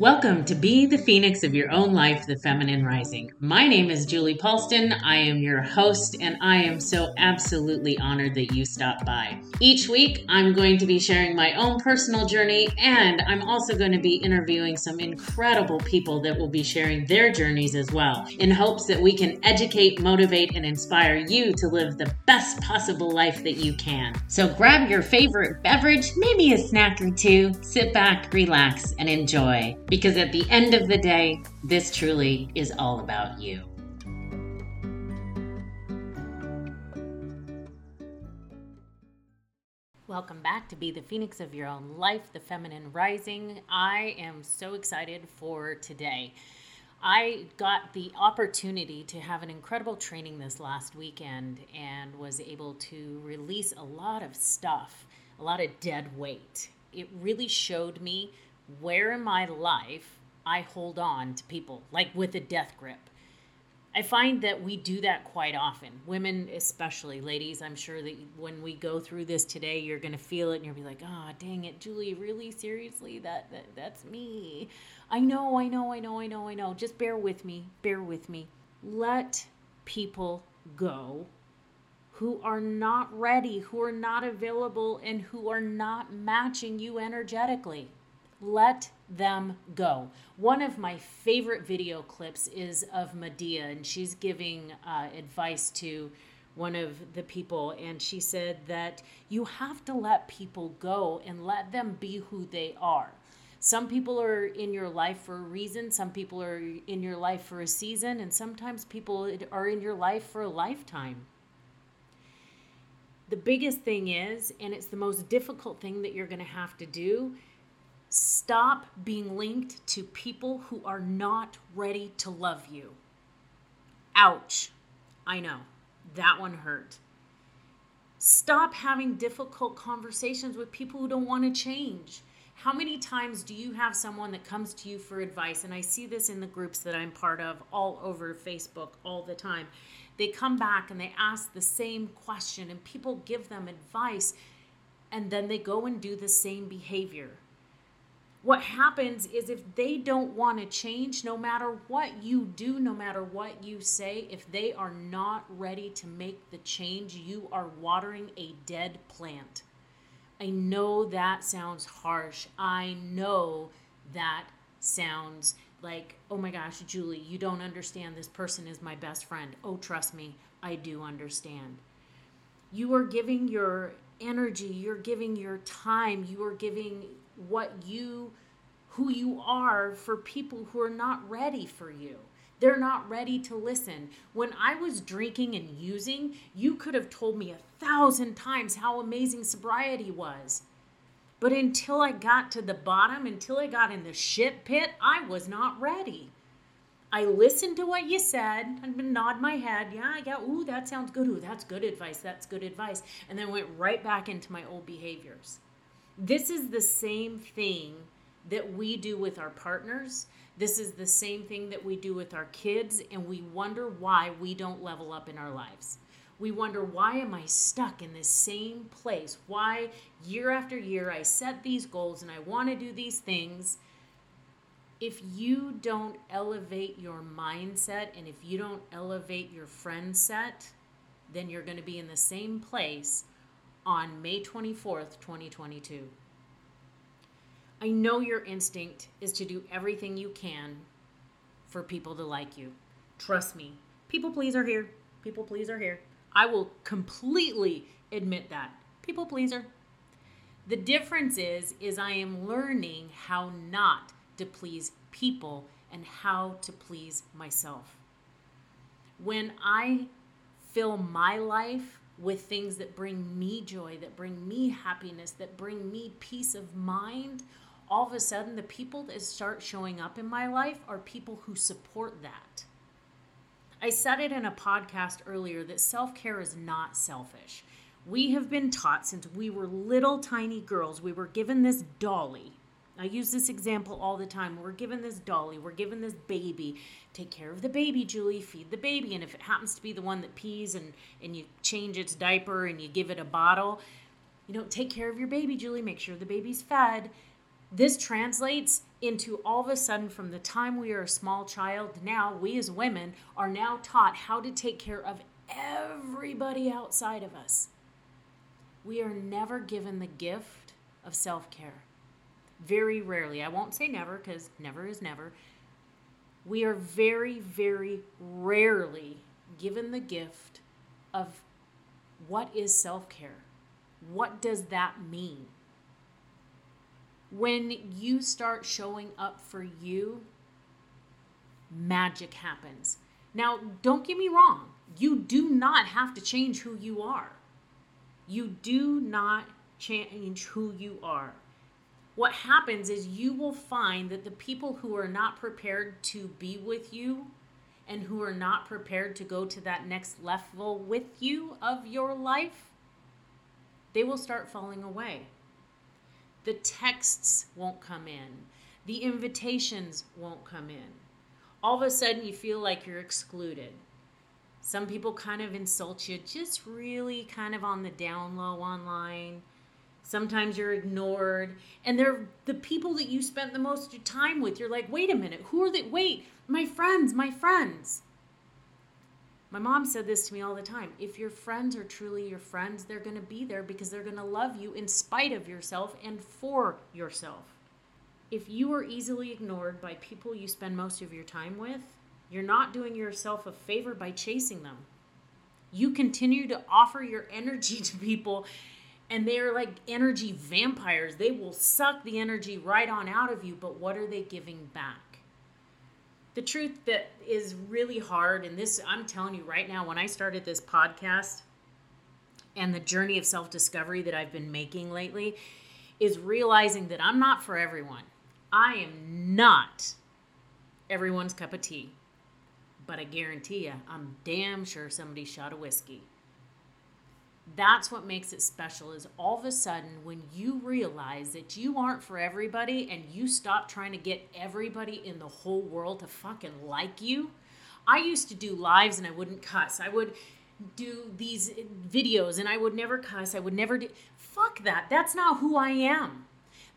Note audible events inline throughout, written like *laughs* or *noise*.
Welcome to Be the Phoenix of Your Own Life, the Feminine Rising. My name is Julie Paulston. I am your host, and I am so absolutely honored that you stopped by. Each week, I'm going to be sharing my own personal journey, and I'm also going to be interviewing some incredible people that will be sharing their journeys as well, in hopes that we can educate, motivate, and inspire you to live the best possible life that you can. So grab your favorite beverage, maybe a snack or two, sit back, relax, and enjoy because at the end of the day, this truly is all about you. Welcome back to Be the Phoenix of Your Own Life, the Feminine Rising. I am so excited for today. I got the opportunity to have an incredible training this last weekend and was able to release a lot of stuff, a lot of dead weight. It really showed me where in my life I hold on to people, like with a death grip. I find that we do that quite often. Women, especially, ladies, I'm sure that when we go through this today, you're going to feel it and you'll be like, oh, dang it, Julie, really? Seriously? That, that That's me. I know, I know, I know, I know, I know. Just bear with me. Bear with me. Let people go who are not ready, who are not available, and who are not matching you energetically let them go. One of my favorite video clips is of Madea, and she's giving uh, advice to one of the people, and she said that you have to let people go and let them be who they are. Some people are in your life for a reason, some people are in your life for a season, and sometimes people are in your life for a lifetime. The biggest thing is, and it's the most difficult thing that you're going to have to do, Stop being linked to people who are not ready to love you. Ouch. I know. That one hurt. Stop having difficult conversations with people who don't want to change. How many times do you have someone that comes to you for advice? And I see this in the groups that I'm part of all over Facebook all the time. They come back and they ask the same question, and people give them advice, and then they go and do the same behavior what happens is if they don't want to change, no matter what you do, no matter what you say, if they are not ready to make the change, you are watering a dead plant. I know that sounds harsh. I know that sounds like, oh my gosh, Julie, you don't understand. This person is my best friend. Oh, trust me, I do understand. You are giving your energy, you're giving your time, you are giving what you who you are for people who are not ready for you. They're not ready to listen. When I was drinking and using, you could have told me a thousand times how amazing sobriety was. But until I got to the bottom, until I got in the shit pit, I was not ready. I listened to what you said and nod my head. Yeah, yeah, ooh, that sounds good. Ooh, that's good advice. That's good advice. And then went right back into my old behaviors. This is the same thing that we do with our partners. This is the same thing that we do with our kids, and we wonder why we don't level up in our lives. We wonder, why am I stuck in this same place? Why, year after year, I set these goals and I want to do these things. If you don't elevate your mindset and if you don't elevate your friend set, then you're going to be in the same place on May 24th, 2022. I know your instinct is to do everything you can for people to like you. Trust me. People pleaser here. People pleaser here. I will completely admit that. People pleaser. The difference is is I am learning how not to please people and how to please myself. When I fill my life with things that bring me joy, that bring me happiness, that bring me peace of mind, all of a sudden the people that start showing up in my life are people who support that. I said it in a podcast earlier that self care is not selfish. We have been taught since we were little tiny girls, we were given this dolly. I use this example all the time. We're given this dolly, we're given this baby. Take care of the baby, Julie, feed the baby. And if it happens to be the one that pees and, and you change its diaper and you give it a bottle, you know, take care of your baby, Julie, make sure the baby's fed. This translates into all of a sudden from the time we are a small child now we as women are now taught how to take care of everybody outside of us we are never given the gift of self-care very rarely i won't say never because never is never we are very very rarely given the gift of what is self-care what does that mean when you start showing up for you, magic happens. Now, don't get me wrong, you do not have to change who you are. You do not change who you are. What happens is you will find that the people who are not prepared to be with you and who are not prepared to go to that next level with you of your life, they will start falling away. The texts won't come in. The invitations won't come in. All of a sudden, you feel like you're excluded. Some people kind of insult you, just really kind of on the down low online. Sometimes you're ignored. And they're the people that you spent the most time with. You're like, wait a minute, who are they? Wait, my friends, my friends. My mom said this to me all the time. If your friends are truly your friends, they're going to be there because they're going to love you in spite of yourself and for yourself. If you are easily ignored by people you spend most of your time with, you're not doing yourself a favor by chasing them. You continue to offer your energy *laughs* to people, and they're like energy vampires. They will suck the energy right on out of you, but what are they giving back? the truth that is really hard and this i'm telling you right now when i started this podcast and the journey of self-discovery that i've been making lately is realizing that i'm not for everyone i am not everyone's cup of tea but i guarantee you i'm damn sure somebody shot a whiskey that's what makes it special is all of a sudden when you realize that you aren't for everybody and you stop trying to get everybody in the whole world to fucking like you i used to do lives and i wouldn't cuss. I would do these videos and i would never cuss. I would never do fuck that. That's not who i am.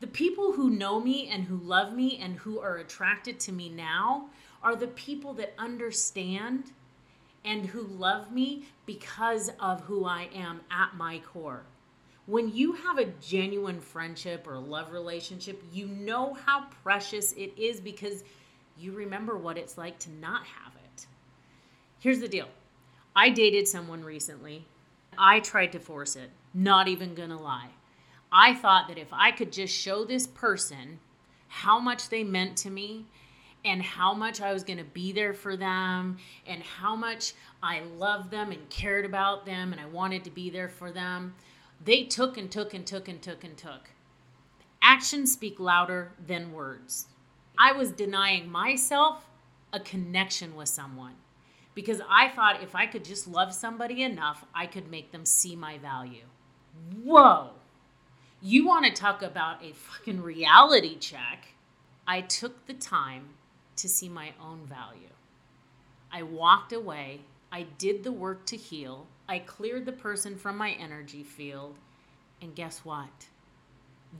The people who know me and who love me and who are attracted to me now are the people that understand and who love me because of who I am at my core. When you have a genuine friendship or love relationship, you know how precious it is because you remember what it's like to not have it. Here's the deal I dated someone recently. I tried to force it, not even gonna lie. I thought that if I could just show this person how much they meant to me and how much I was going to be there for them and how much I loved them and cared about them and I wanted to be there for them. They took and took and took and took and took. Actions speak louder than words. I was denying myself a connection with someone because I thought if I could just love somebody enough, I could make them see my value. Whoa. You want to talk about a fucking reality check? I took the time to see my own value. I walked away. I did the work to heal. I cleared the person from my energy field. And guess what?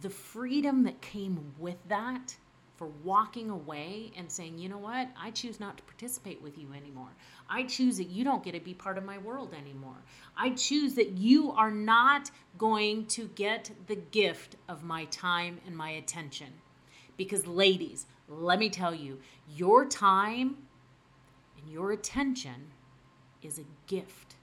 The freedom that came with that for walking away and saying, you know what, I choose not to participate with you anymore. I choose that you don't get to be part of my world anymore. I choose that you are not going to get the gift of my time and my attention. Because, ladies, let me tell you, your time and your attention is a gift.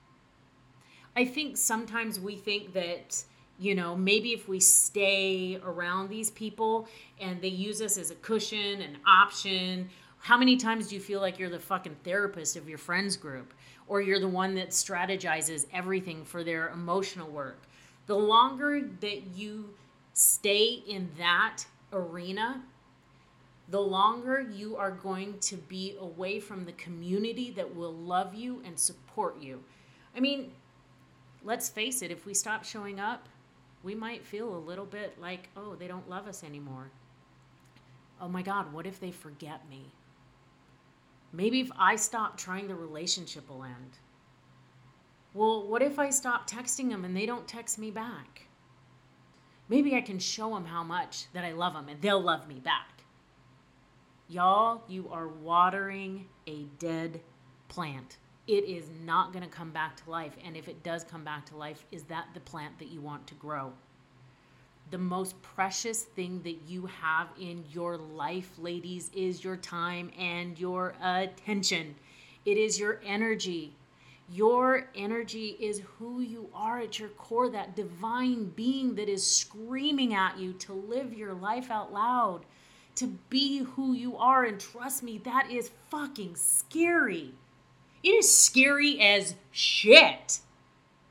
I think sometimes we think that, you know, maybe if we stay around these people and they use us as a cushion, an option, how many times do you feel like you're the fucking therapist of your friends group or you're the one that strategizes everything for their emotional work? The longer that you stay in that arena, the longer you are going to be away from the community that will love you and support you. I mean, let's face it, if we stop showing up, we might feel a little bit like, oh, they don't love us anymore. Oh my God, what if they forget me? Maybe if I stop trying, the relationship will end. Well, what if I stop texting them and they don't text me back? Maybe I can show them how much that I love them and they'll love me back. Y'all, you are watering a dead plant. It is not going to come back to life. And if it does come back to life, is that the plant that you want to grow? The most precious thing that you have in your life, ladies, is your time and your attention. It is your energy. Your energy is who you are at your core, that divine being that is screaming at you to live your life out loud, to be who you are. And trust me, that is fucking scary. It is scary as shit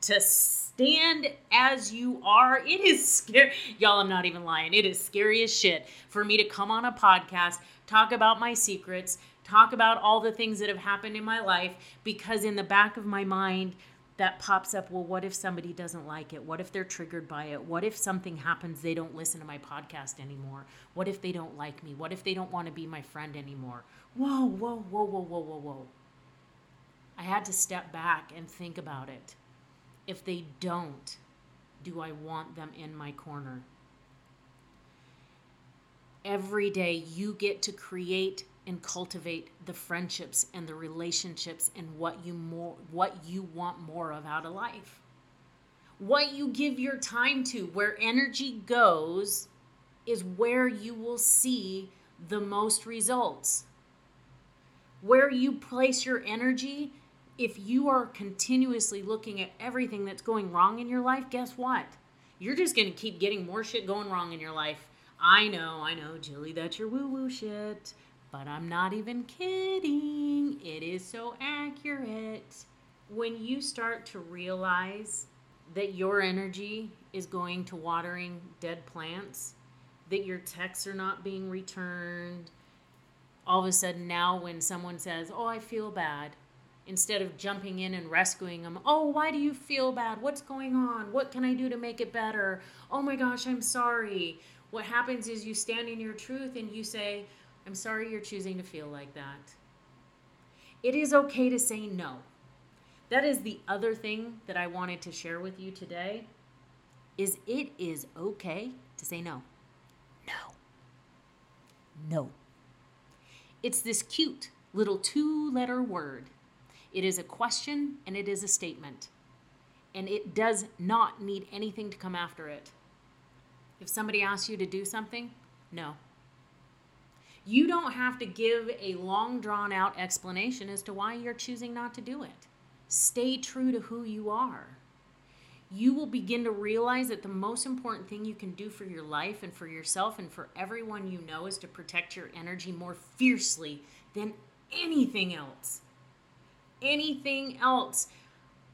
to stand as you are. It is scary. Y'all, I'm not even lying. It is scary as shit for me to come on a podcast, talk about my secrets, talk about all the things that have happened in my life because in the back of my mind that pops up well what if somebody doesn't like it? What if they're triggered by it? What if something happens they don't listen to my podcast anymore? What if they don't like me? What if they don't want to be my friend anymore? Whoa whoa whoa whoa whoa whoa whoa. I had to step back and think about it. If they don't do i want them in my corner? Every day you get to create and cultivate the friendships and the relationships and what you more what you want more of out of life. What you give your time to where energy goes is where you will see the most results. Where you place your energy if you are continuously looking at everything that's going wrong in your life guess what? You're just going to keep getting more shit going wrong in your life. I know i know julie that's your woo woo shit but I'm not even kidding. It is so accurate. When you start to realize that your energy is going to watering dead plants, that your texts are not being returned, all of a sudden now when someone says, Oh, I feel bad, instead of jumping in and rescuing them, Oh, why do you feel bad? What's going on? What can I do to make it better? Oh my gosh, I'm sorry. What happens is you stand in your truth and you say, I'm sorry you're choosing to feel like that. It is okay to say no. That is the other thing that I wanted to share with you today is it is okay to say no. No. No. It's this cute little two-letter word. It is a question and it is a statement. And it does not need anything to come after it. If somebody asks you to do something, no. You don't have to give a long drawn out explanation as to why you're choosing not to do it. Stay true to who you are. You will begin to realize that the most important thing you can do for your life and for yourself and for everyone you know is to protect your energy more fiercely than anything else. Anything else.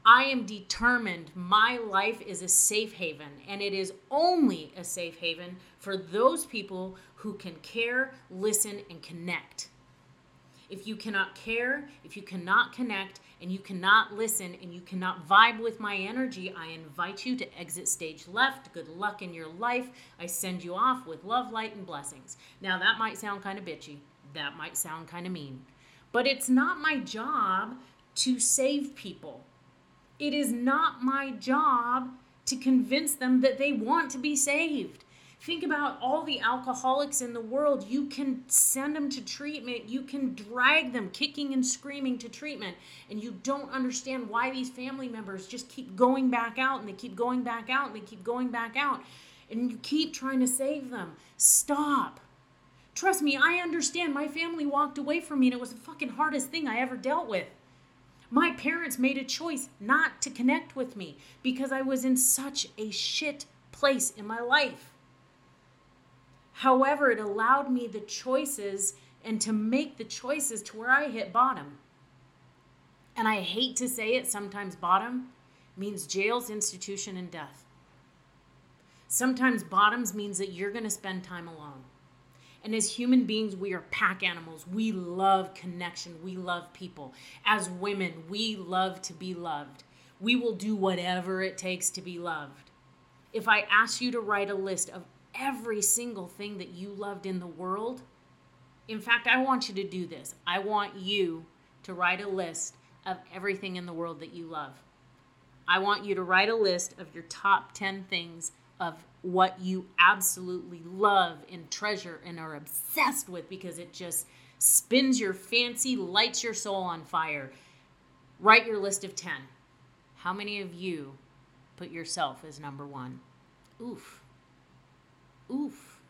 I am determined my life is a safe haven, and it is only a safe haven for those people who can care, listen, and connect. If you cannot care, if you cannot connect, and you cannot listen, and you cannot vibe with my energy, I invite you to exit stage left. Good luck in your life. I send you off with love, light, and blessings. Now, that might sound kind of bitchy. That might sound kind of mean. But it's not my job to save people. It is not my job to convince them that they want to be saved. Think about all the alcoholics in the world. You can send them to treatment. You can drag them kicking and screaming to treatment. And you don't understand why these family members just keep going back out and they keep going back out and they keep going back out. And you keep trying to save them. Stop. Trust me, I understand. My family walked away from me and it was the fucking hardest thing I ever dealt with. My parents made a choice not to connect with me because I was in such a shit place in my life. However, it allowed me the choices and to make the choices to where I hit bottom. And I hate to say it, sometimes bottom means jails, institution, and death. Sometimes bottoms means that you're going to spend time alone. And as human beings, we are pack animals. We love connection. We love people. As women, we love to be loved. We will do whatever it takes to be loved. If I ask you to write a list of every single thing that you loved in the world, in fact, I want you to do this. I want you to write a list of everything in the world that you love. I want you to write a list of your top 10 things of what you absolutely love and treasure and are obsessed with because it just spins your fancy, lights your soul on fire. Write your list of 10. How many of you put yourself as number one? Oof. Oof.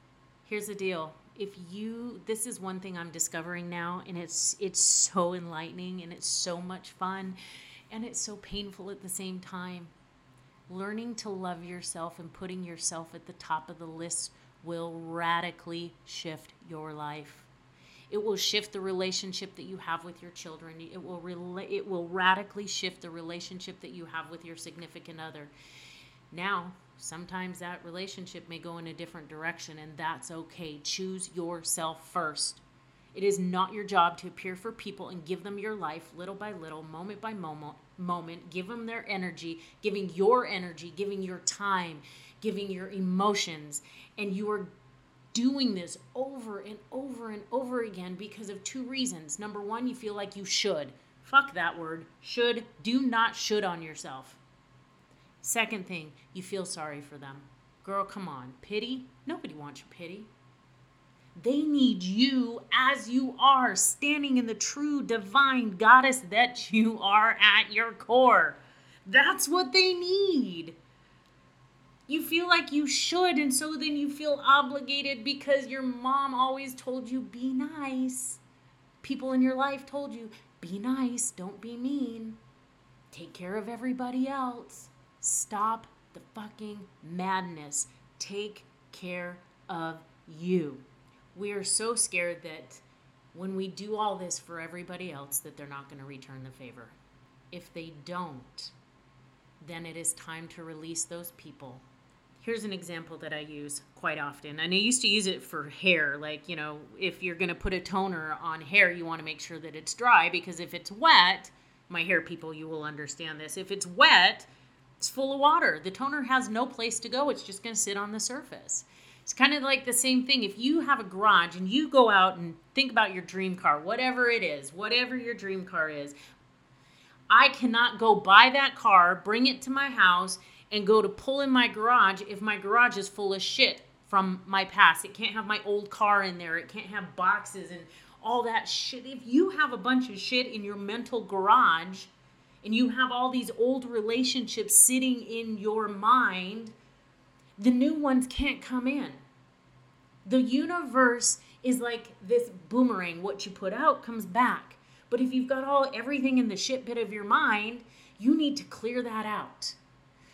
Here's the deal. If you this is one thing I'm discovering now and it's it's so enlightening and it's so much fun and it's so painful at the same time. Learning to love yourself and putting yourself at the top of the list will radically shift your life. It will shift the relationship that you have with your children. It will it will radically shift the relationship that you have with your significant other. Now, sometimes that relationship may go in a different direction and that's okay. Choose yourself first. It is not your job to appear for people and give them your life little by little, moment by moment, moment, give them their energy, giving your energy, giving your time, giving your emotions, and you are doing this over and over and over again because of two reasons. Number 1, you feel like you should. Fuck that word. Should do not should on yourself. Second thing, you feel sorry for them. Girl, come on. Pity? Nobody wants your pity. They need you as you are, standing in the true divine goddess that you are at your core. That's what they need. You feel like you should, and so then you feel obligated because your mom always told you, be nice. People in your life told you, be nice, don't be mean. Take care of everybody else. Stop the fucking madness. Take care of you we are so scared that when we do all this for everybody else that they're not going to return the favor. If they don't, then it is time to release those people. Here's an example that I use quite often. And I used to use it for hair. Like, you know, if you're going to put a toner on hair, you want to make sure that it's dry because if it's wet, my hair people, you will understand this. If it's wet, it's full of water. The toner has no place to go, it's just going to sit on the surface. It's kind of like the same thing. If you have a garage and you go out and think about your dream car, whatever it is, whatever your dream car is, I cannot go buy that car, bring it to my house, and go to pull in my garage if my garage is full of shit from my past. It can't have my old car in there. It can't have boxes and all that shit. If you have a bunch of shit in your mental garage and you have all these old relationships sitting in your mind, the new ones can't come in. The universe is like this boomerang. What you put out comes back. But if you've got all everything in the shit pit of your mind, you need to clear that out.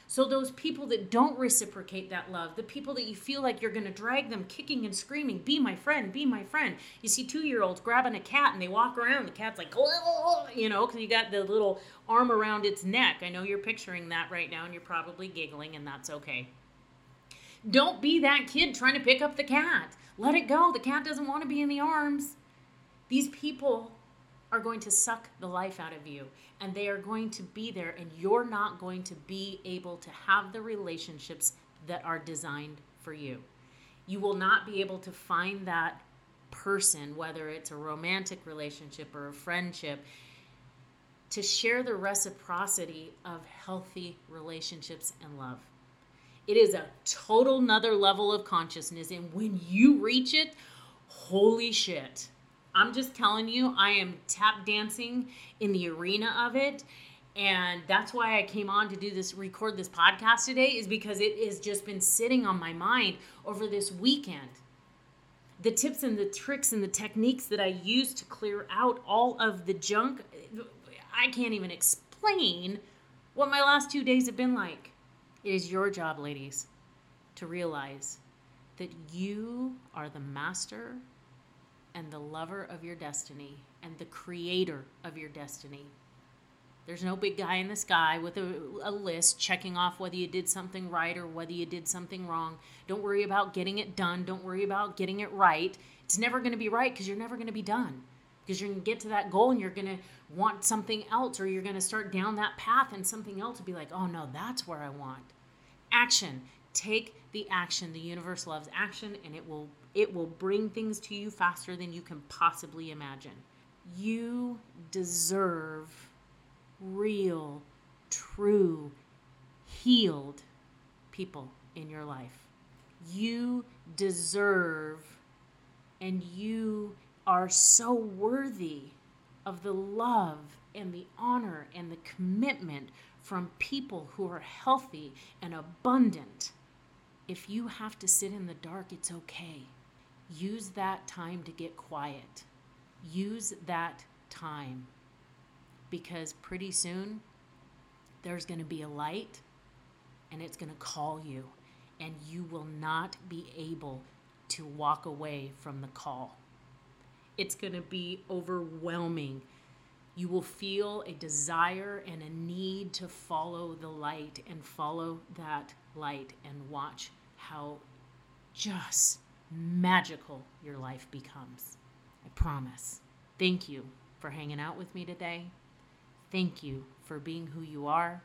So those people that don't reciprocate that love, the people that you feel like you're going to drag them kicking and screaming, be my friend, be my friend. You see two-year-olds grabbing a cat and they walk around, the cat's like, you know, because you got the little arm around its neck. I know you're picturing that right now and you're probably giggling and that's okay. Don't be that kid trying to pick up the cat. Let it go. The cat doesn't want to be in the arms. These people are going to suck the life out of you and they are going to be there and you're not going to be able to have the relationships that are designed for you. You will not be able to find that person, whether it's a romantic relationship or a friendship, to share the reciprocity of healthy relationships and love. It is a total another level of consciousness. And when you reach it, holy shit. I'm just telling you, I am tap dancing in the arena of it. And that's why I came on to do this, record this podcast today, is because it has just been sitting on my mind over this weekend. The tips and the tricks and the techniques that I use to clear out all of the junk, I can't even explain what my last two days have been like. It is your job, ladies, to realize that you are the master and the lover of your destiny and the creator of your destiny. There's no big guy in the sky with a, a, list checking off whether you did something right or whether you did something wrong. Don't worry about getting it done. Don't worry about getting it right. It's never going to be right because you're never going to be done. Because you're going to get to that goal and you're going to want something else, or you're going to start down that path and something else will be like, oh no, that's where I want. Action. Take the action. The universe loves action and it will it will bring things to you faster than you can possibly imagine. You deserve real true healed people in your life. You deserve and you are so worthy of the love and the honor and the commitment from people who are healthy and abundant. If you have to sit in the dark, it's okay. Use that time to get quiet. Use that time because pretty soon there's going to be a light and it's going to call you, and you will not be able to walk away from the call. It's going to be overwhelming. You will feel a desire and a need to follow the light and follow that light and watch how just magical your life becomes. I promise. Thank you for hanging out with me today. Thank you for being who you are.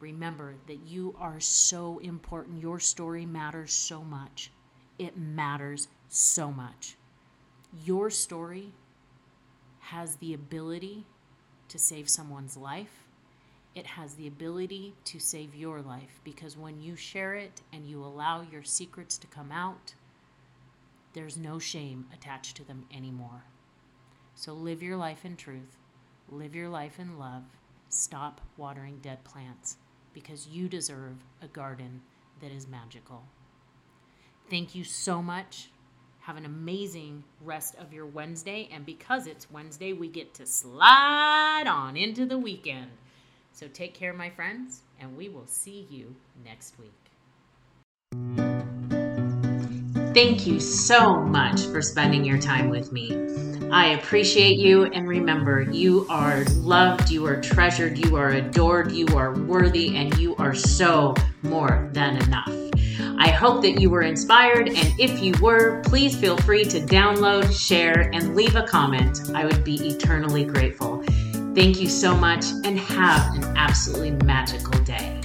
Remember that you are so important. Your story matters so much. It matters so much. Your story has the ability to save someone's life. It has the ability to save your life because when you share it and you allow your secrets to come out, there's no shame attached to them anymore. So live your life in truth, live your life in love, stop watering dead plants because you deserve a garden that is magical. Thank you so much. Have an amazing rest of your Wednesday. And because it's Wednesday, we get to slide on into the weekend. So take care, my friends, and we will see you next week. Thank you so much for spending your time with me. I appreciate you, and remember, you are loved, you are treasured, you are adored, you are worthy, and you are so more than enough. I hope that you were inspired, and if you were, please feel free to download, share, and leave a comment. I would be eternally grateful. Thank you so much, and have an absolutely magical day.